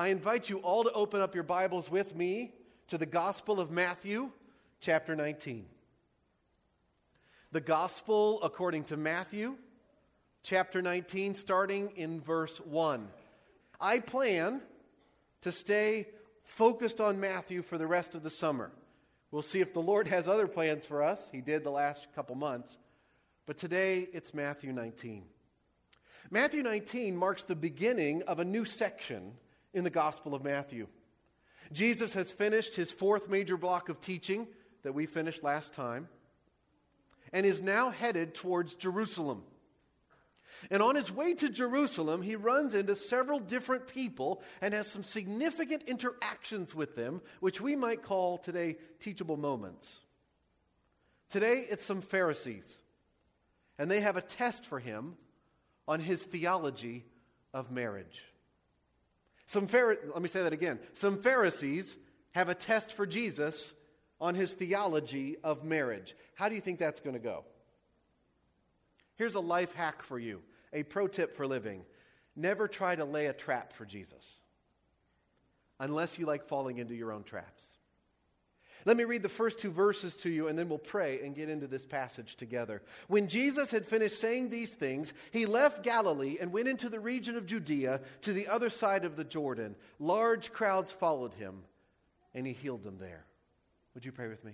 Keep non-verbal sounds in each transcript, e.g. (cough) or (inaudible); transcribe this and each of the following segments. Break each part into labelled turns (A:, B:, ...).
A: I invite you all to open up your Bibles with me to the Gospel of Matthew, chapter 19. The Gospel according to Matthew, chapter 19, starting in verse 1. I plan to stay focused on Matthew for the rest of the summer. We'll see if the Lord has other plans for us. He did the last couple months. But today it's Matthew 19. Matthew 19 marks the beginning of a new section in the Gospel of Matthew. Jesus has finished his fourth major block of teaching that we finished last time and is now headed towards Jerusalem. And on his way to Jerusalem, he runs into several different people and has some significant interactions with them, which we might call today teachable moments. Today, it's some Pharisees, and they have a test for him on his theology of marriage. Some let me say that again. Some Pharisees have a test for Jesus on his theology of marriage. How do you think that's going to go? Here's a life hack for you, a pro tip for living. Never try to lay a trap for Jesus unless you like falling into your own traps. Let me read the first two verses to you and then we'll pray and get into this passage together. When Jesus had finished saying these things, he left Galilee and went into the region of Judea to the other side of the Jordan. Large crowds followed him and he healed them there. Would you pray with me?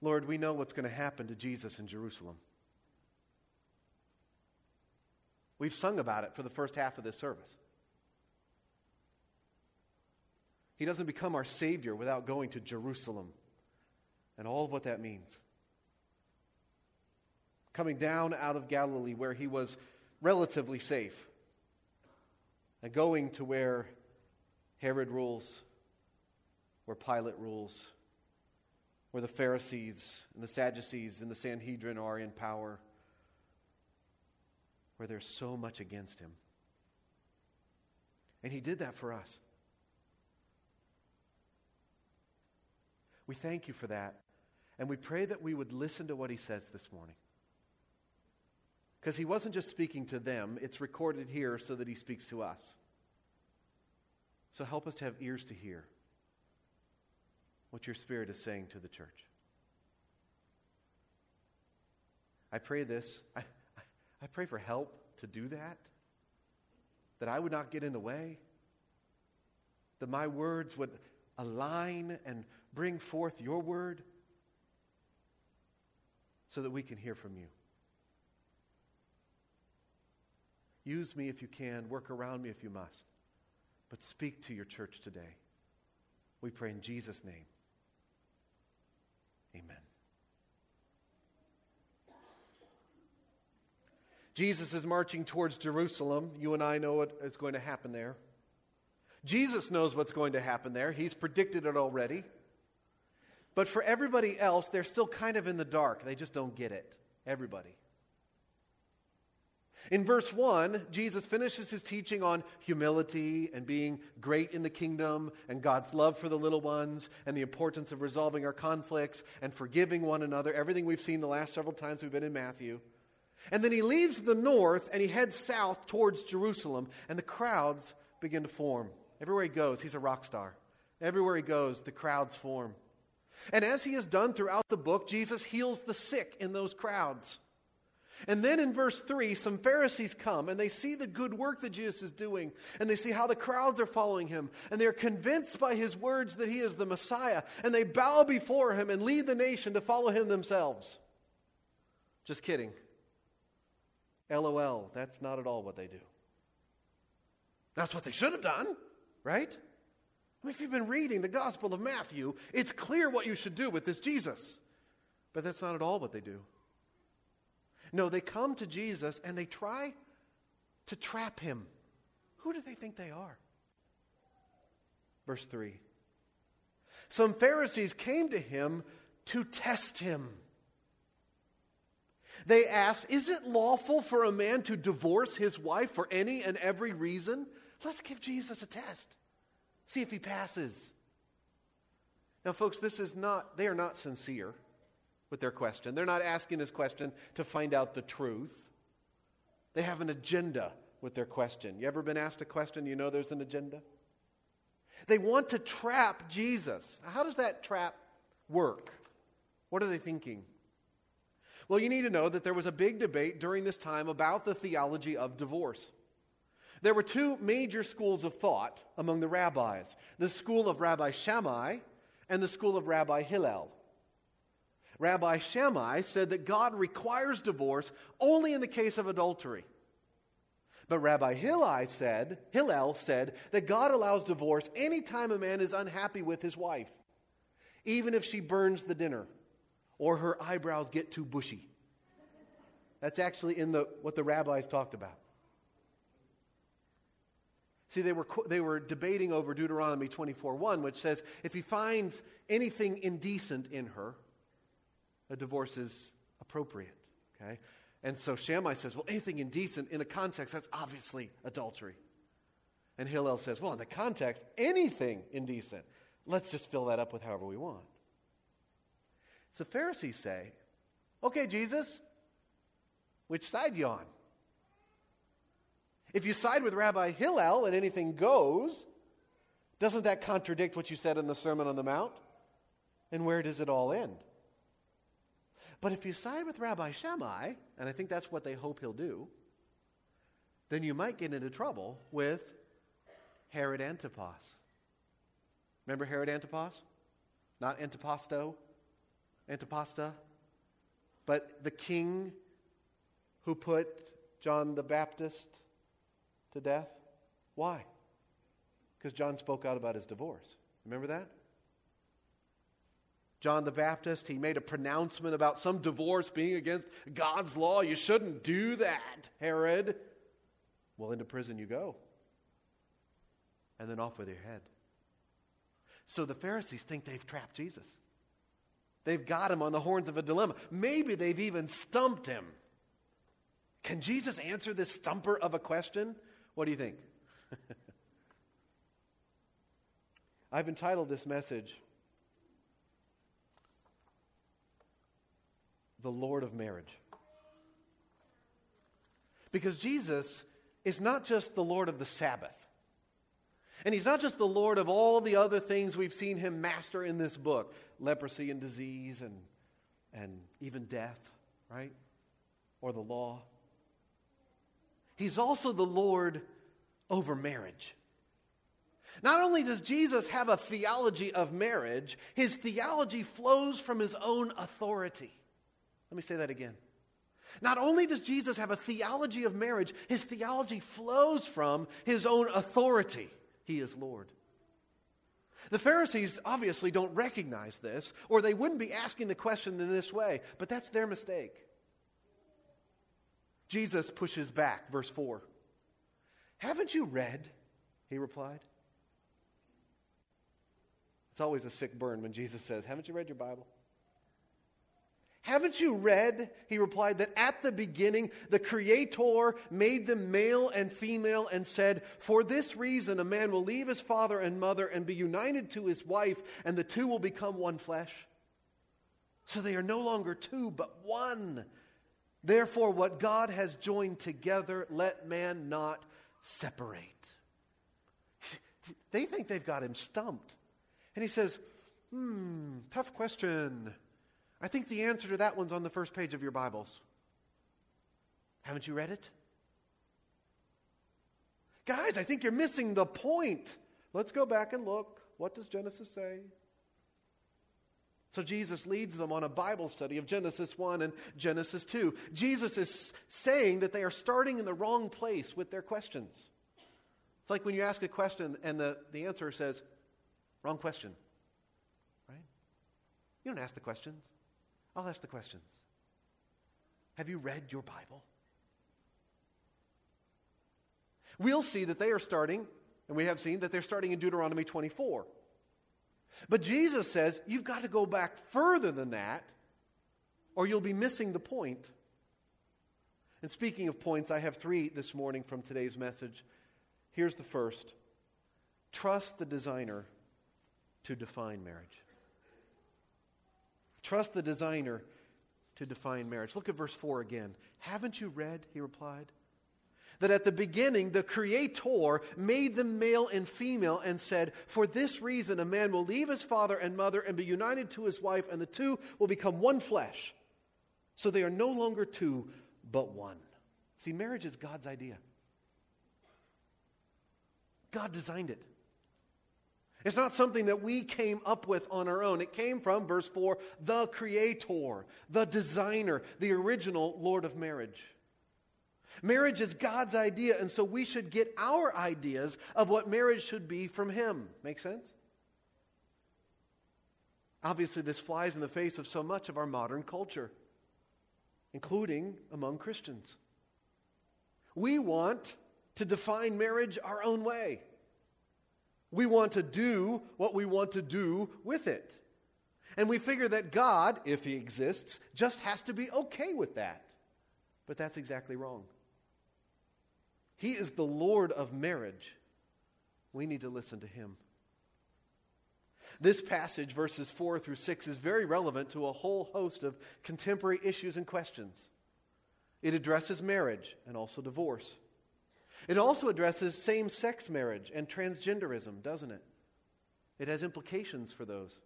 A: Lord, we know what's going to happen to Jesus in Jerusalem. We've sung about it for the first half of this service. He doesn't become our Savior without going to Jerusalem and all of what that means. Coming down out of Galilee where he was relatively safe and going to where Herod rules, where Pilate rules, where the Pharisees and the Sadducees and the Sanhedrin are in power, where there's so much against him. And he did that for us. We thank you for that. And we pray that we would listen to what he says this morning. Because he wasn't just speaking to them, it's recorded here so that he speaks to us. So help us to have ears to hear what your Spirit is saying to the church. I pray this. (laughs) I, I pray for help to do that, that I would not get in the way, that my words would align and bring forth your word so that we can hear from you. Use me if you can, work around me if you must, but speak to your church today. We pray in Jesus' name. Amen. Jesus is marching towards Jerusalem. You and I know what is going to happen there. Jesus knows what's going to happen there. He's predicted it already. But for everybody else, they're still kind of in the dark. They just don't get it. Everybody. In verse 1, Jesus finishes his teaching on humility and being great in the kingdom and God's love for the little ones and the importance of resolving our conflicts and forgiving one another. Everything we've seen the last several times we've been in Matthew. And then he leaves the north and he heads south towards Jerusalem, and the crowds begin to form. Everywhere he goes, he's a rock star. Everywhere he goes, the crowds form. And as he has done throughout the book, Jesus heals the sick in those crowds. And then in verse 3, some Pharisees come and they see the good work that Jesus is doing, and they see how the crowds are following him, and they are convinced by his words that he is the Messiah, and they bow before him and lead the nation to follow him themselves. Just kidding. LOL, that's not at all what they do. That's what they should have done, right? I mean, if you've been reading the Gospel of Matthew, it's clear what you should do with this Jesus. But that's not at all what they do. No, they come to Jesus and they try to trap him. Who do they think they are? Verse 3 Some Pharisees came to him to test him. They asked, Is it lawful for a man to divorce his wife for any and every reason? Let's give Jesus a test. See if he passes. Now, folks, this is not, they are not sincere with their question. They're not asking this question to find out the truth. They have an agenda with their question. You ever been asked a question, you know there's an agenda? They want to trap Jesus. How does that trap work? What are they thinking? Well, you need to know that there was a big debate during this time about the theology of divorce. There were two major schools of thought among the rabbis the school of Rabbi Shammai and the school of Rabbi Hillel. Rabbi Shammai said that God requires divorce only in the case of adultery. But Rabbi Hillel said, Hillel said that God allows divorce anytime a man is unhappy with his wife, even if she burns the dinner or her eyebrows get too bushy. That's actually in the, what the rabbis talked about. See, they were, they were debating over Deuteronomy 24 1, which says if he finds anything indecent in her, a divorce is appropriate. Okay? And so Shammai says, well, anything indecent in the context, that's obviously adultery. And Hillel says, well, in the context, anything indecent. Let's just fill that up with however we want. So Pharisees say, okay, Jesus, which side you on? If you side with Rabbi Hillel and anything goes, doesn't that contradict what you said in the Sermon on the Mount? And where does it all end? But if you side with Rabbi Shammai, and I think that's what they hope he'll do, then you might get into trouble with Herod Antipas. Remember Herod Antipas? Not Antipasto, Antipasta, but the king who put John the Baptist to death. Why? Because John spoke out about his divorce. Remember that? John the Baptist, he made a pronouncement about some divorce being against God's law. You shouldn't do that, Herod. Well, into prison you go. And then off with your head. So the Pharisees think they've trapped Jesus. They've got him on the horns of a dilemma. Maybe they've even stumped him. Can Jesus answer this stumper of a question? What do you think? (laughs) I've entitled this message, The Lord of Marriage. Because Jesus is not just the Lord of the Sabbath. And he's not just the Lord of all the other things we've seen him master in this book leprosy and disease and, and even death, right? Or the law. He's also the Lord over marriage. Not only does Jesus have a theology of marriage, his theology flows from his own authority. Let me say that again. Not only does Jesus have a theology of marriage, his theology flows from his own authority. He is Lord. The Pharisees obviously don't recognize this, or they wouldn't be asking the question in this way, but that's their mistake. Jesus pushes back, verse 4. Haven't you read? He replied. It's always a sick burn when Jesus says, Haven't you read your Bible? Haven't you read, he replied, that at the beginning the Creator made them male and female and said, For this reason a man will leave his father and mother and be united to his wife, and the two will become one flesh? So they are no longer two, but one. Therefore, what God has joined together, let man not separate. They think they've got him stumped. And he says, Hmm, tough question. I think the answer to that one's on the first page of your Bibles. Haven't you read it? Guys, I think you're missing the point. Let's go back and look. What does Genesis say? So Jesus leads them on a Bible study of Genesis 1 and Genesis 2. Jesus is saying that they are starting in the wrong place with their questions. It's like when you ask a question and the, the answer says, wrong question. Right? You don't ask the questions. I'll ask the questions. Have you read your Bible? We'll see that they are starting, and we have seen that they're starting in Deuteronomy 24. But Jesus says you've got to go back further than that, or you'll be missing the point. And speaking of points, I have three this morning from today's message. Here's the first trust the designer to define marriage. Trust the designer to define marriage. Look at verse 4 again. Haven't you read? He replied. That at the beginning the Creator made them male and female and said, For this reason a man will leave his father and mother and be united to his wife, and the two will become one flesh. So they are no longer two, but one. See, marriage is God's idea. God designed it. It's not something that we came up with on our own. It came from, verse 4, the Creator, the designer, the original Lord of marriage. Marriage is God's idea, and so we should get our ideas of what marriage should be from Him. Make sense? Obviously, this flies in the face of so much of our modern culture, including among Christians. We want to define marriage our own way. We want to do what we want to do with it. And we figure that God, if He exists, just has to be okay with that. But that's exactly wrong. He is the Lord of marriage. We need to listen to Him. This passage, verses 4 through 6, is very relevant to a whole host of contemporary issues and questions. It addresses marriage and also divorce. It also addresses same sex marriage and transgenderism, doesn't it? It has implications for those.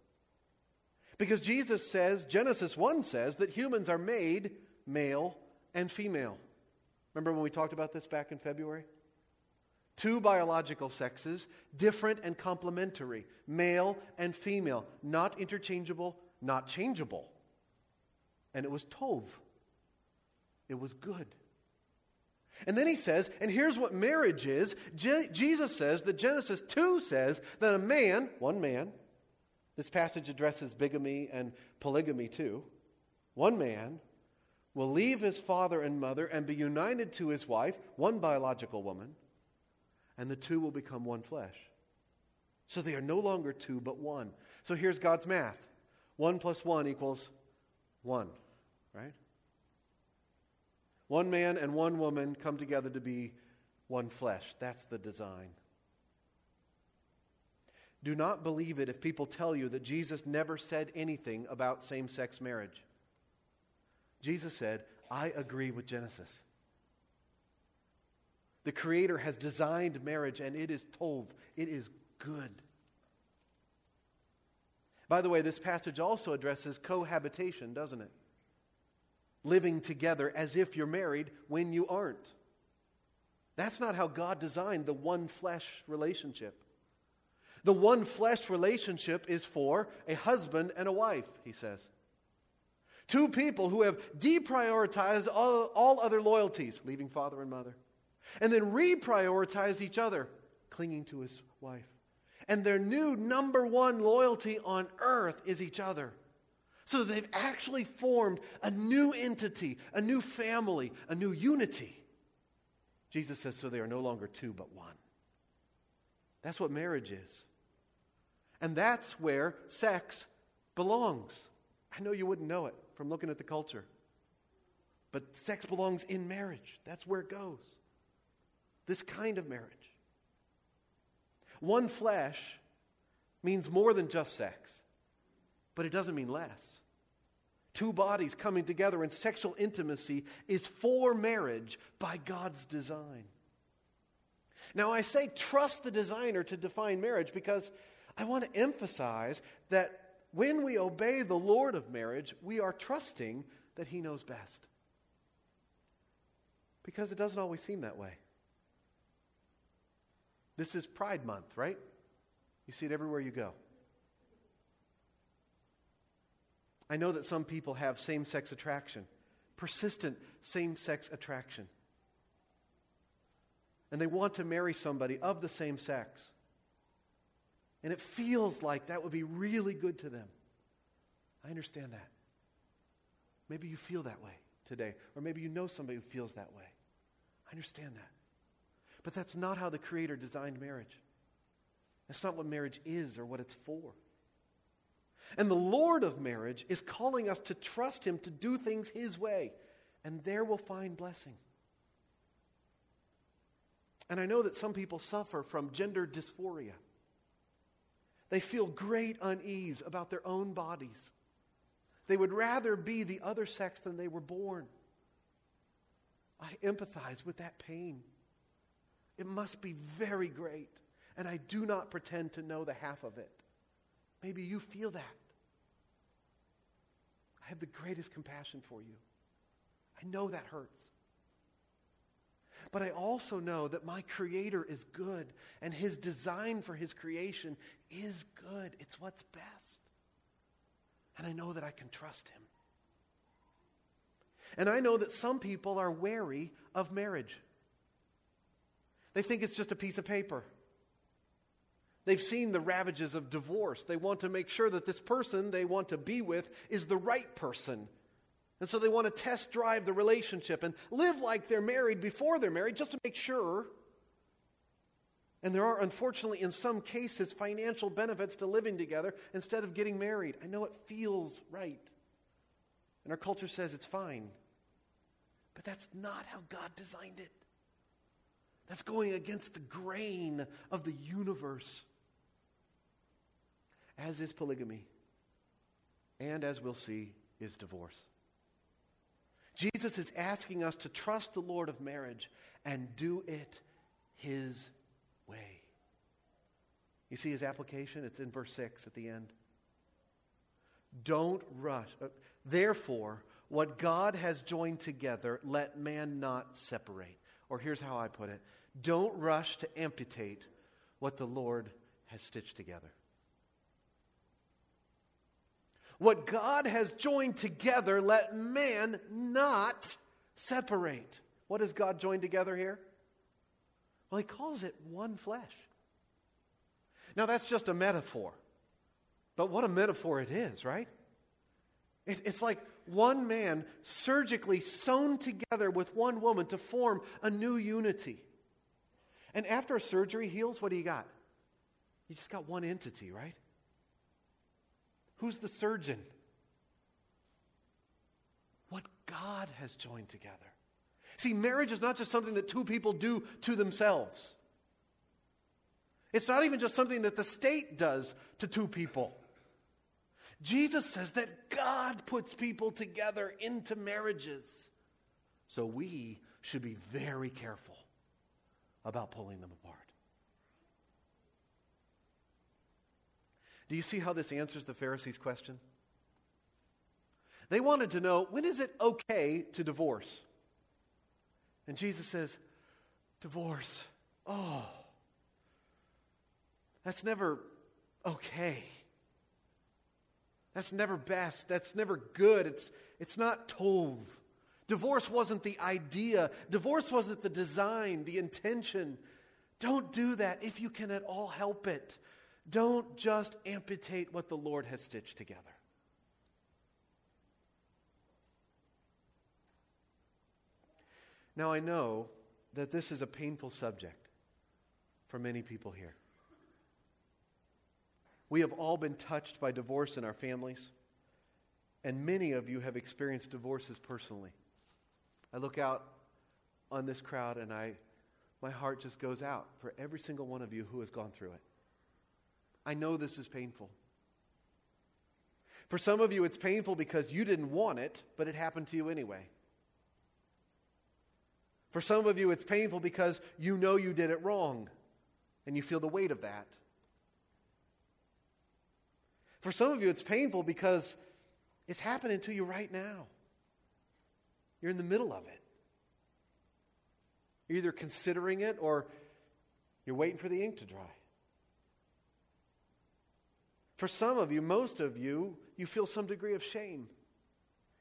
A: Because Jesus says, Genesis 1 says, that humans are made male and female. Remember when we talked about this back in February? Two biological sexes, different and complementary, male and female, not interchangeable, not changeable. And it was Tov. It was good. And then he says, and here's what marriage is. Je- Jesus says that Genesis 2 says that a man, one man, this passage addresses bigamy and polygamy too, one man will leave his father and mother and be united to his wife, one biological woman, and the two will become one flesh. So they are no longer two, but one. So here's God's math 1 plus 1 equals 1, right? One man and one woman come together to be one flesh. That's the design. Do not believe it if people tell you that Jesus never said anything about same sex marriage. Jesus said, I agree with Genesis. The Creator has designed marriage and it is tov, it is good. By the way, this passage also addresses cohabitation, doesn't it? living together as if you're married when you aren't. That's not how God designed the one flesh relationship. The one flesh relationship is for a husband and a wife, he says. Two people who have deprioritized all, all other loyalties, leaving father and mother, and then reprioritized each other, clinging to his wife. And their new number one loyalty on earth is each other. So they've actually formed a new entity, a new family, a new unity. Jesus says, so they are no longer two, but one. That's what marriage is. And that's where sex belongs. I know you wouldn't know it from looking at the culture. But sex belongs in marriage. That's where it goes. This kind of marriage. One flesh means more than just sex but it doesn't mean less. Two bodies coming together in sexual intimacy is for marriage by God's design. Now, I say trust the designer to define marriage because I want to emphasize that when we obey the Lord of marriage, we are trusting that He knows best. Because it doesn't always seem that way. This is Pride Month, right? You see it everywhere you go. I know that some people have same sex attraction, persistent same sex attraction. And they want to marry somebody of the same sex. And it feels like that would be really good to them. I understand that. Maybe you feel that way today, or maybe you know somebody who feels that way. I understand that. But that's not how the Creator designed marriage. That's not what marriage is or what it's for. And the Lord of marriage is calling us to trust Him to do things His way, and there we'll find blessing. And I know that some people suffer from gender dysphoria. They feel great unease about their own bodies. They would rather be the other sex than they were born. I empathize with that pain. It must be very great, and I do not pretend to know the half of it. Maybe you feel that. I have the greatest compassion for you. I know that hurts. But I also know that my Creator is good, and His design for His creation is good. It's what's best. And I know that I can trust Him. And I know that some people are wary of marriage. They think it's just a piece of paper. They've seen the ravages of divorce. They want to make sure that this person they want to be with is the right person. And so they want to test drive the relationship and live like they're married before they're married just to make sure. And there are, unfortunately, in some cases, financial benefits to living together instead of getting married. I know it feels right. And our culture says it's fine. But that's not how God designed it. That's going against the grain of the universe as is polygamy, and as we'll see, is divorce. Jesus is asking us to trust the Lord of marriage and do it His way. You see his application? It's in verse 6 at the end. Don't rush. Uh, therefore, what God has joined together, let man not separate. Or here's how I put it don't rush to amputate what the Lord has stitched together. What God has joined together, let man not separate. What has God joined together here? Well, he calls it one flesh. Now, that's just a metaphor. But what a metaphor it is, right? it's like one man surgically sewn together with one woman to form a new unity. And after a surgery heals, what do you got? You just got one entity, right? Who's the surgeon? What God has joined together. See, marriage is not just something that two people do to themselves. It's not even just something that the state does to two people. Jesus says that God puts people together into marriages. So we should be very careful about pulling them apart. Do you see how this answers the Pharisees' question? They wanted to know when is it okay to divorce? And Jesus says, Divorce. Oh, that's never okay. That's never best. That's never good. It's, it's not tov. Divorce wasn't the idea, divorce wasn't the design, the intention. Don't do that if you can at all help it. Don't just amputate what the Lord has stitched together. Now, I know that this is a painful subject for many people here. We have all been touched by divorce in our families, and many of you have experienced divorces personally. I look out on this crowd and I my heart just goes out for every single one of you who has gone through it. I know this is painful. For some of you, it's painful because you didn't want it, but it happened to you anyway. For some of you, it's painful because you know you did it wrong and you feel the weight of that. For some of you, it's painful because it's happening to you right now. You're in the middle of it. You're either considering it or you're waiting for the ink to dry. For some of you, most of you, you feel some degree of shame.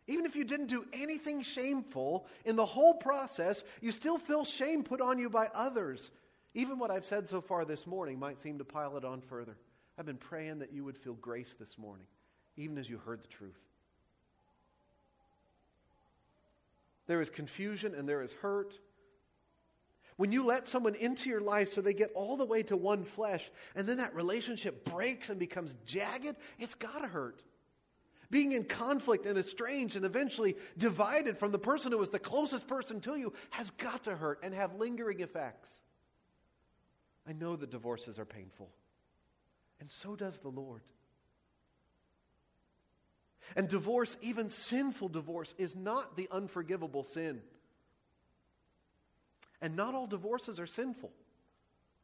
A: Even if you didn't do anything shameful in the whole process, you still feel shame put on you by others. Even what I've said so far this morning might seem to pile it on further. I've been praying that you would feel grace this morning, even as you heard the truth. There is confusion and there is hurt when you let someone into your life so they get all the way to one flesh, and then that relationship breaks and becomes jagged, it's got to hurt. Being in conflict and estranged and eventually divided from the person who was the closest person to you has got to hurt and have lingering effects. I know that divorces are painful, and so does the Lord. And divorce, even sinful divorce, is not the unforgivable sin. And not all divorces are sinful.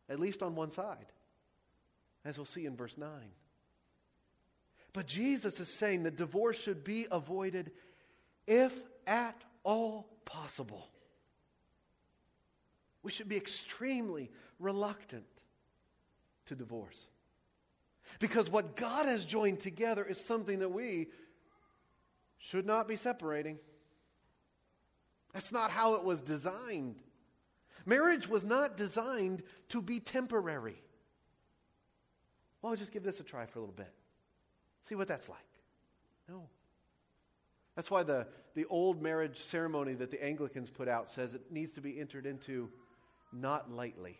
A: at least on one side, as we'll see in verse 9. But Jesus is saying that divorce should be avoided if at all possible. We should be extremely reluctant to divorce. Because what God has joined together is something that we should not be separating. That's not how it was designed. Marriage was not designed to be temporary. Well, let's just give this a try for a little bit. See what that's like. No. That's why the, the old marriage ceremony that the Anglicans put out says it needs to be entered into not lightly.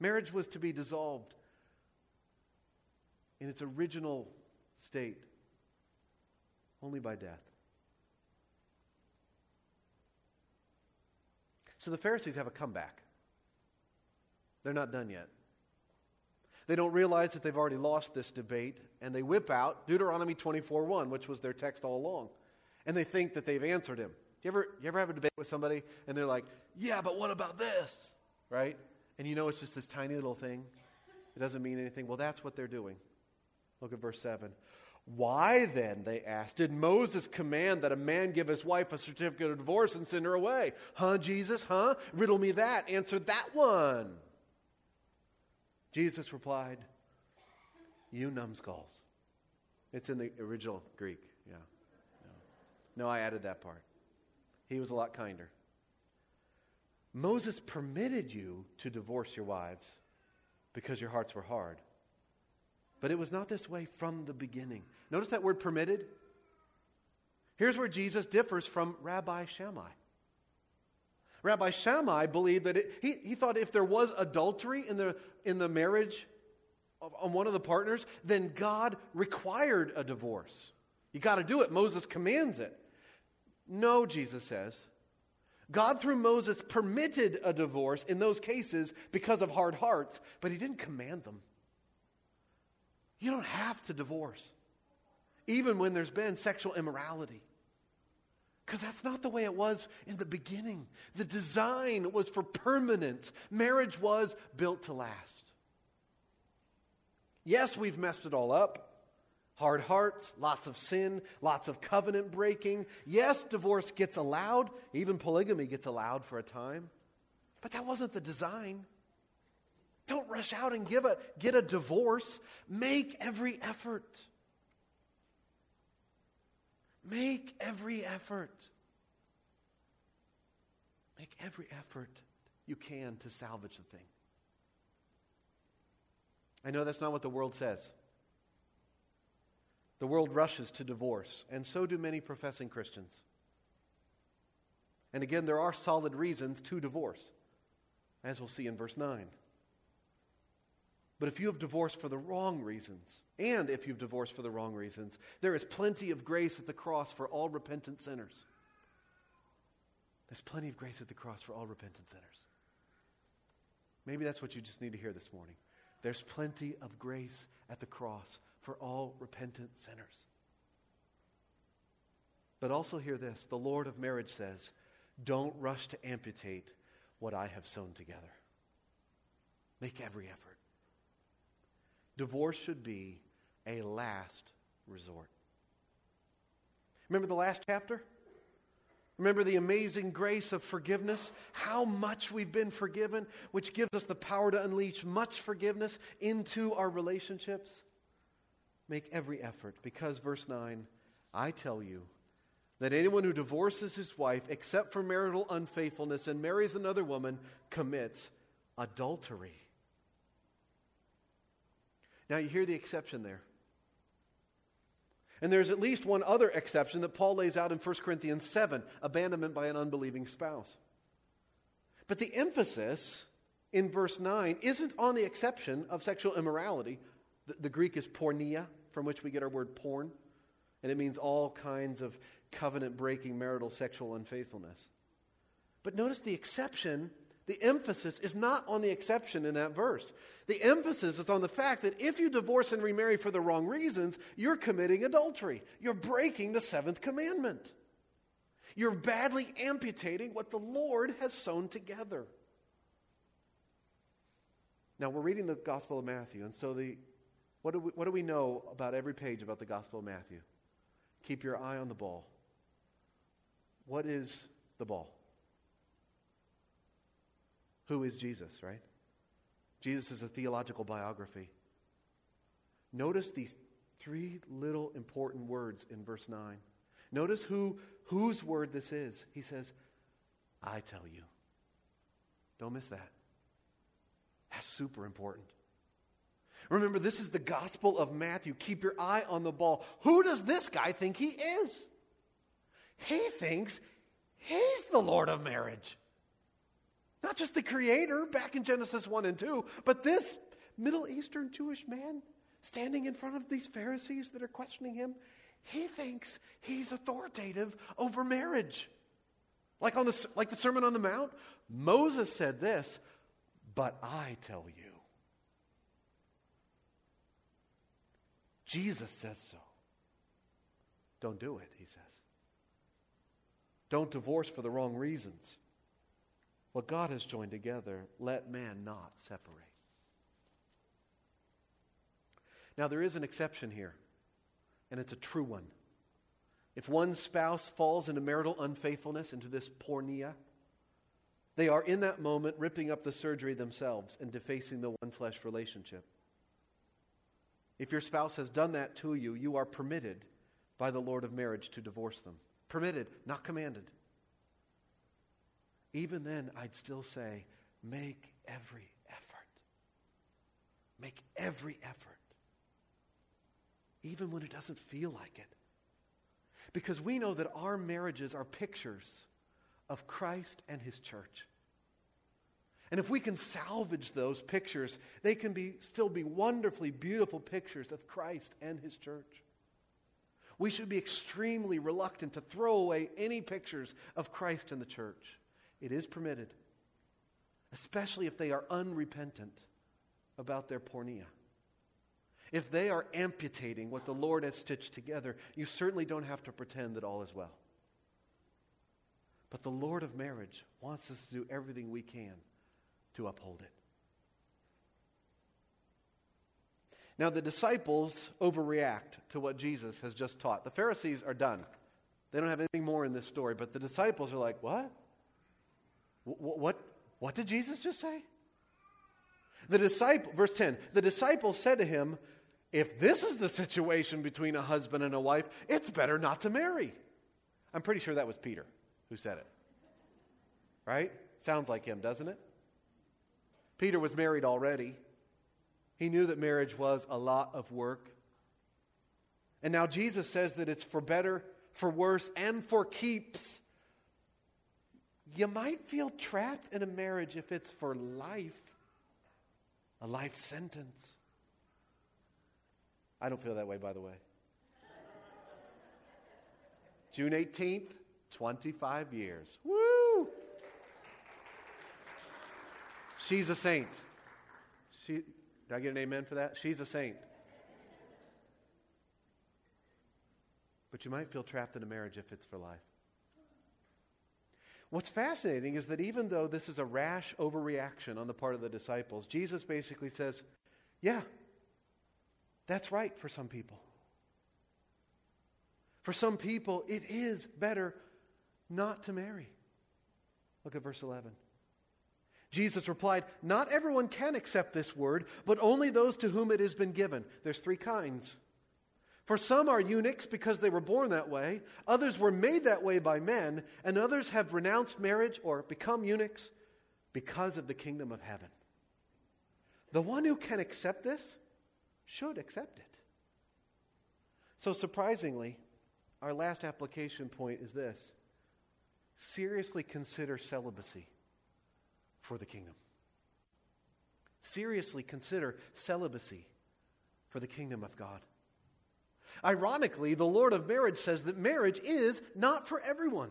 A: Marriage was to be dissolved in its original state only by death. So the Pharisees have a comeback. They're not done yet. They don't realize that they've already lost this debate, and they whip out Deuteronomy 24 1, which was their text all along. And they think that they've answered him. Do you ever, you ever have a debate with somebody, and they're like, yeah, but what about this? Right? And you know it's just this tiny little thing. It doesn't mean anything. Well, that's what they're doing. Look at verse 7. Why then, they asked, did Moses command that a man give his wife a certificate of divorce and send her away? Huh, Jesus? Huh? Riddle me that. Answer that one. Jesus replied, You numbskulls. It's in the original Greek, yeah. No. no, I added that part. He was a lot kinder. Moses permitted you to divorce your wives because your hearts were hard. But it was not this way from the beginning. Notice that word permitted. Here's where Jesus differs from Rabbi Shammai. Rabbi Shammai believed that it, he, he thought if there was adultery in the, in the marriage of, on one of the partners, then God required a divorce. You got to do it. Moses commands it. No, Jesus says. God, through Moses, permitted a divorce in those cases because of hard hearts, but he didn't command them. You don't have to divorce, even when there's been sexual immorality. Because that's not the way it was in the beginning. The design was for permanence, marriage was built to last. Yes, we've messed it all up. Hard hearts, lots of sin, lots of covenant breaking. Yes, divorce gets allowed, even polygamy gets allowed for a time. But that wasn't the design. Don't rush out and give a, get a divorce. Make every effort. Make every effort. Make every effort you can to salvage the thing. I know that's not what the world says. The world rushes to divorce, and so do many professing Christians. And again, there are solid reasons to divorce, as we'll see in verse 9. But if you have divorced for the wrong reasons, and if you've divorced for the wrong reasons, there is plenty of grace at the cross for all repentant sinners. There's plenty of grace at the cross for all repentant sinners. Maybe that's what you just need to hear this morning. There's plenty of grace at the cross for all repentant sinners. But also hear this the Lord of marriage says, Don't rush to amputate what I have sewn together. Make every effort. Divorce should be a last resort. Remember the last chapter? Remember the amazing grace of forgiveness? How much we've been forgiven, which gives us the power to unleash much forgiveness into our relationships? make every effort because, verse 9, I tell you that anyone who divorces his wife except for marital unfaithfulness and marries another woman commits adultery. Now, you hear the exception there. And there's at least one other exception that Paul lays out in 1 Corinthians 7 abandonment by an unbelieving spouse. But the emphasis in verse 9 isn't on the exception of sexual immorality. The, the Greek is porneia, from which we get our word porn, and it means all kinds of covenant breaking marital sexual unfaithfulness. But notice the exception, the emphasis is not on the exception in that verse. The emphasis is on the fact that if you divorce and remarry for the wrong reasons, you're committing adultery. You're breaking the seventh commandment. You're badly amputating what the Lord has sewn together. Now, we're reading the Gospel of Matthew, and so the, what, do we, what do we know about every page about the Gospel of Matthew? Keep your eye on the ball. What is the ball? Who is Jesus, right? Jesus is a theological biography. Notice these three little important words in verse 9. Notice who, whose word this is. He says, I tell you. Don't miss that. That's super important. Remember, this is the Gospel of Matthew. Keep your eye on the ball. Who does this guy think he is? He thinks he's the Lord of marriage. Not just the creator back in Genesis 1 and 2, but this Middle Eastern Jewish man standing in front of these Pharisees that are questioning him. He thinks he's authoritative over marriage. Like, on the, like the Sermon on the Mount, Moses said this, but I tell you. Jesus says so. Don't do it, he says. Don't divorce for the wrong reasons. What God has joined together, let man not separate. Now, there is an exception here, and it's a true one. If one spouse falls into marital unfaithfulness, into this porneia, they are in that moment ripping up the surgery themselves and defacing the one flesh relationship. If your spouse has done that to you, you are permitted by the Lord of marriage to divorce them. Permitted, not commanded. Even then, I'd still say, make every effort. Make every effort. Even when it doesn't feel like it. Because we know that our marriages are pictures of Christ and his church. And if we can salvage those pictures, they can be, still be wonderfully beautiful pictures of Christ and his church. We should be extremely reluctant to throw away any pictures of Christ and the church. It is permitted, especially if they are unrepentant about their porneia. If they are amputating what the Lord has stitched together, you certainly don't have to pretend that all is well. But the Lord of marriage wants us to do everything we can to uphold it. Now, the disciples overreact to what Jesus has just taught. The Pharisees are done. They don't have anything more in this story, but the disciples are like, What? What, what, did Jesus just say? The disciple, verse 10, the disciple said to him, If this is the situation between a husband and a wife, it's better not to marry. I'm pretty sure that was Peter who said it. Right? Sounds like him, doesn't it? Peter was married already. He knew that marriage was a lot of work. And now Jesus says that it's for better, for worse, and for keeps. You might feel trapped in a marriage if it's for life, a life sentence. I don't feel that way, by the way. June 18th, 25 years. Woo! She's a saint. She, did I get an amen for that? She's a saint. But you might feel trapped in a marriage if it's for life. What's fascinating is that even though this is a rash overreaction on the part of the disciples, Jesus basically says, Yeah, that's right for some people. For some people, it is better not to marry. Look at verse 11. Jesus replied, Not everyone can accept this word, but only those to whom it has been given. There's three kinds. For some are eunuchs because they were born that way, others were made that way by men, and others have renounced marriage or become eunuchs because of the kingdom of heaven. The one who can accept this should accept it. So, surprisingly, our last application point is this seriously consider celibacy for the kingdom. Seriously consider celibacy for the kingdom of God. Ironically, the Lord of marriage says that marriage is not for everyone.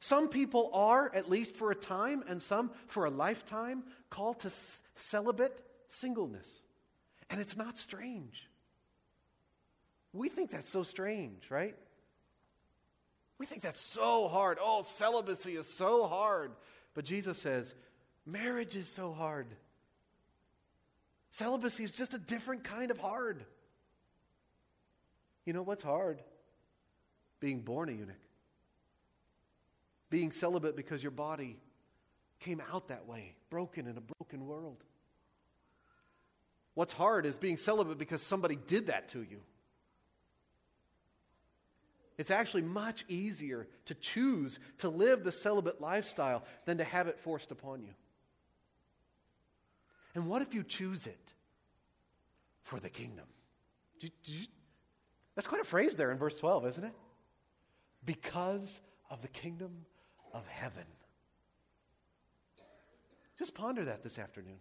A: Some people are, at least for a time, and some for a lifetime, called to celibate singleness. And it's not strange. We think that's so strange, right? We think that's so hard. Oh, celibacy is so hard. But Jesus says, marriage is so hard. Celibacy is just a different kind of hard. You know what's hard? Being born a eunuch. Being celibate because your body came out that way, broken in a broken world. What's hard is being celibate because somebody did that to you. It's actually much easier to choose to live the celibate lifestyle than to have it forced upon you. And what if you choose it for the kingdom? Did you, did you, that's quite a phrase there in verse 12, isn't it? Because of the kingdom of heaven. Just ponder that this afternoon.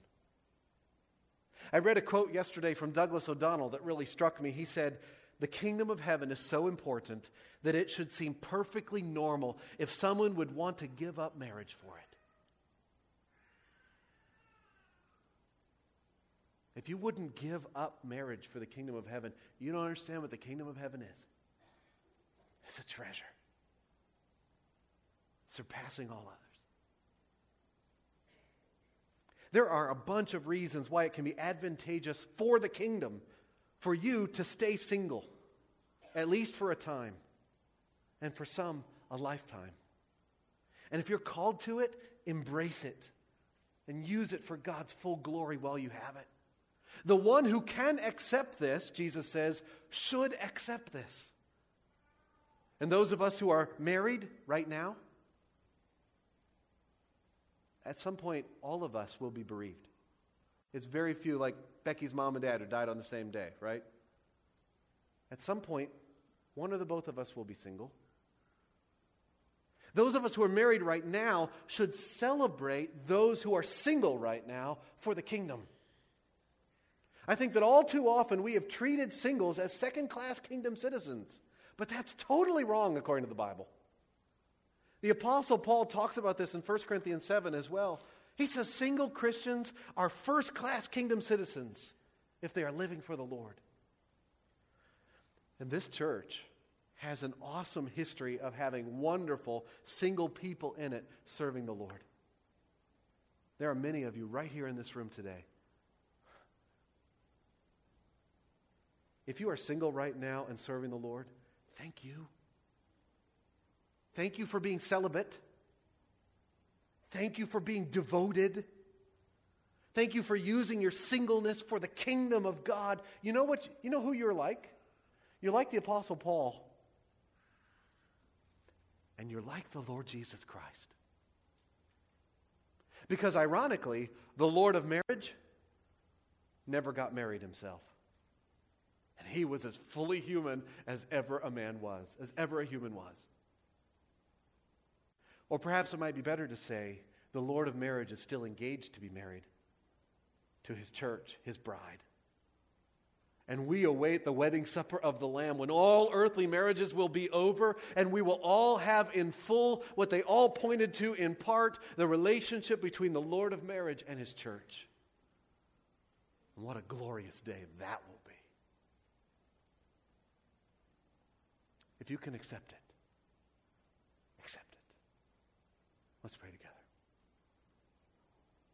A: I read a quote yesterday from Douglas O'Donnell that really struck me. He said, The kingdom of heaven is so important that it should seem perfectly normal if someone would want to give up marriage for it. If you wouldn't give up marriage for the kingdom of heaven, you don't understand what the kingdom of heaven is. It's a treasure, surpassing all others. There are a bunch of reasons why it can be advantageous for the kingdom for you to stay single, at least for a time, and for some, a lifetime. And if you're called to it, embrace it and use it for God's full glory while you have it. The one who can accept this, Jesus says, should accept this. And those of us who are married right now, at some point, all of us will be bereaved. It's very few, like Becky's mom and dad, who died on the same day, right? At some point, one or the both of us will be single. Those of us who are married right now should celebrate those who are single right now for the kingdom. I think that all too often we have treated singles as second class kingdom citizens, but that's totally wrong according to the Bible. The Apostle Paul talks about this in 1 Corinthians 7 as well. He says single Christians are first class kingdom citizens if they are living for the Lord. And this church has an awesome history of having wonderful single people in it serving the Lord. There are many of you right here in this room today. If you are single right now and serving the Lord, thank you. Thank you for being celibate. Thank you for being devoted. Thank you for using your singleness for the kingdom of God. You know what you know who you're like? You're like the apostle Paul. And you're like the Lord Jesus Christ. Because ironically, the Lord of marriage never got married himself. And he was as fully human as ever a man was, as ever a human was. Or perhaps it might be better to say the Lord of marriage is still engaged to be married to his church, his bride. And we await the wedding supper of the Lamb when all earthly marriages will be over and we will all have in full what they all pointed to in part the relationship between the Lord of marriage and his church. And what a glorious day that will be. If you can accept it. Accept it. Let's pray together.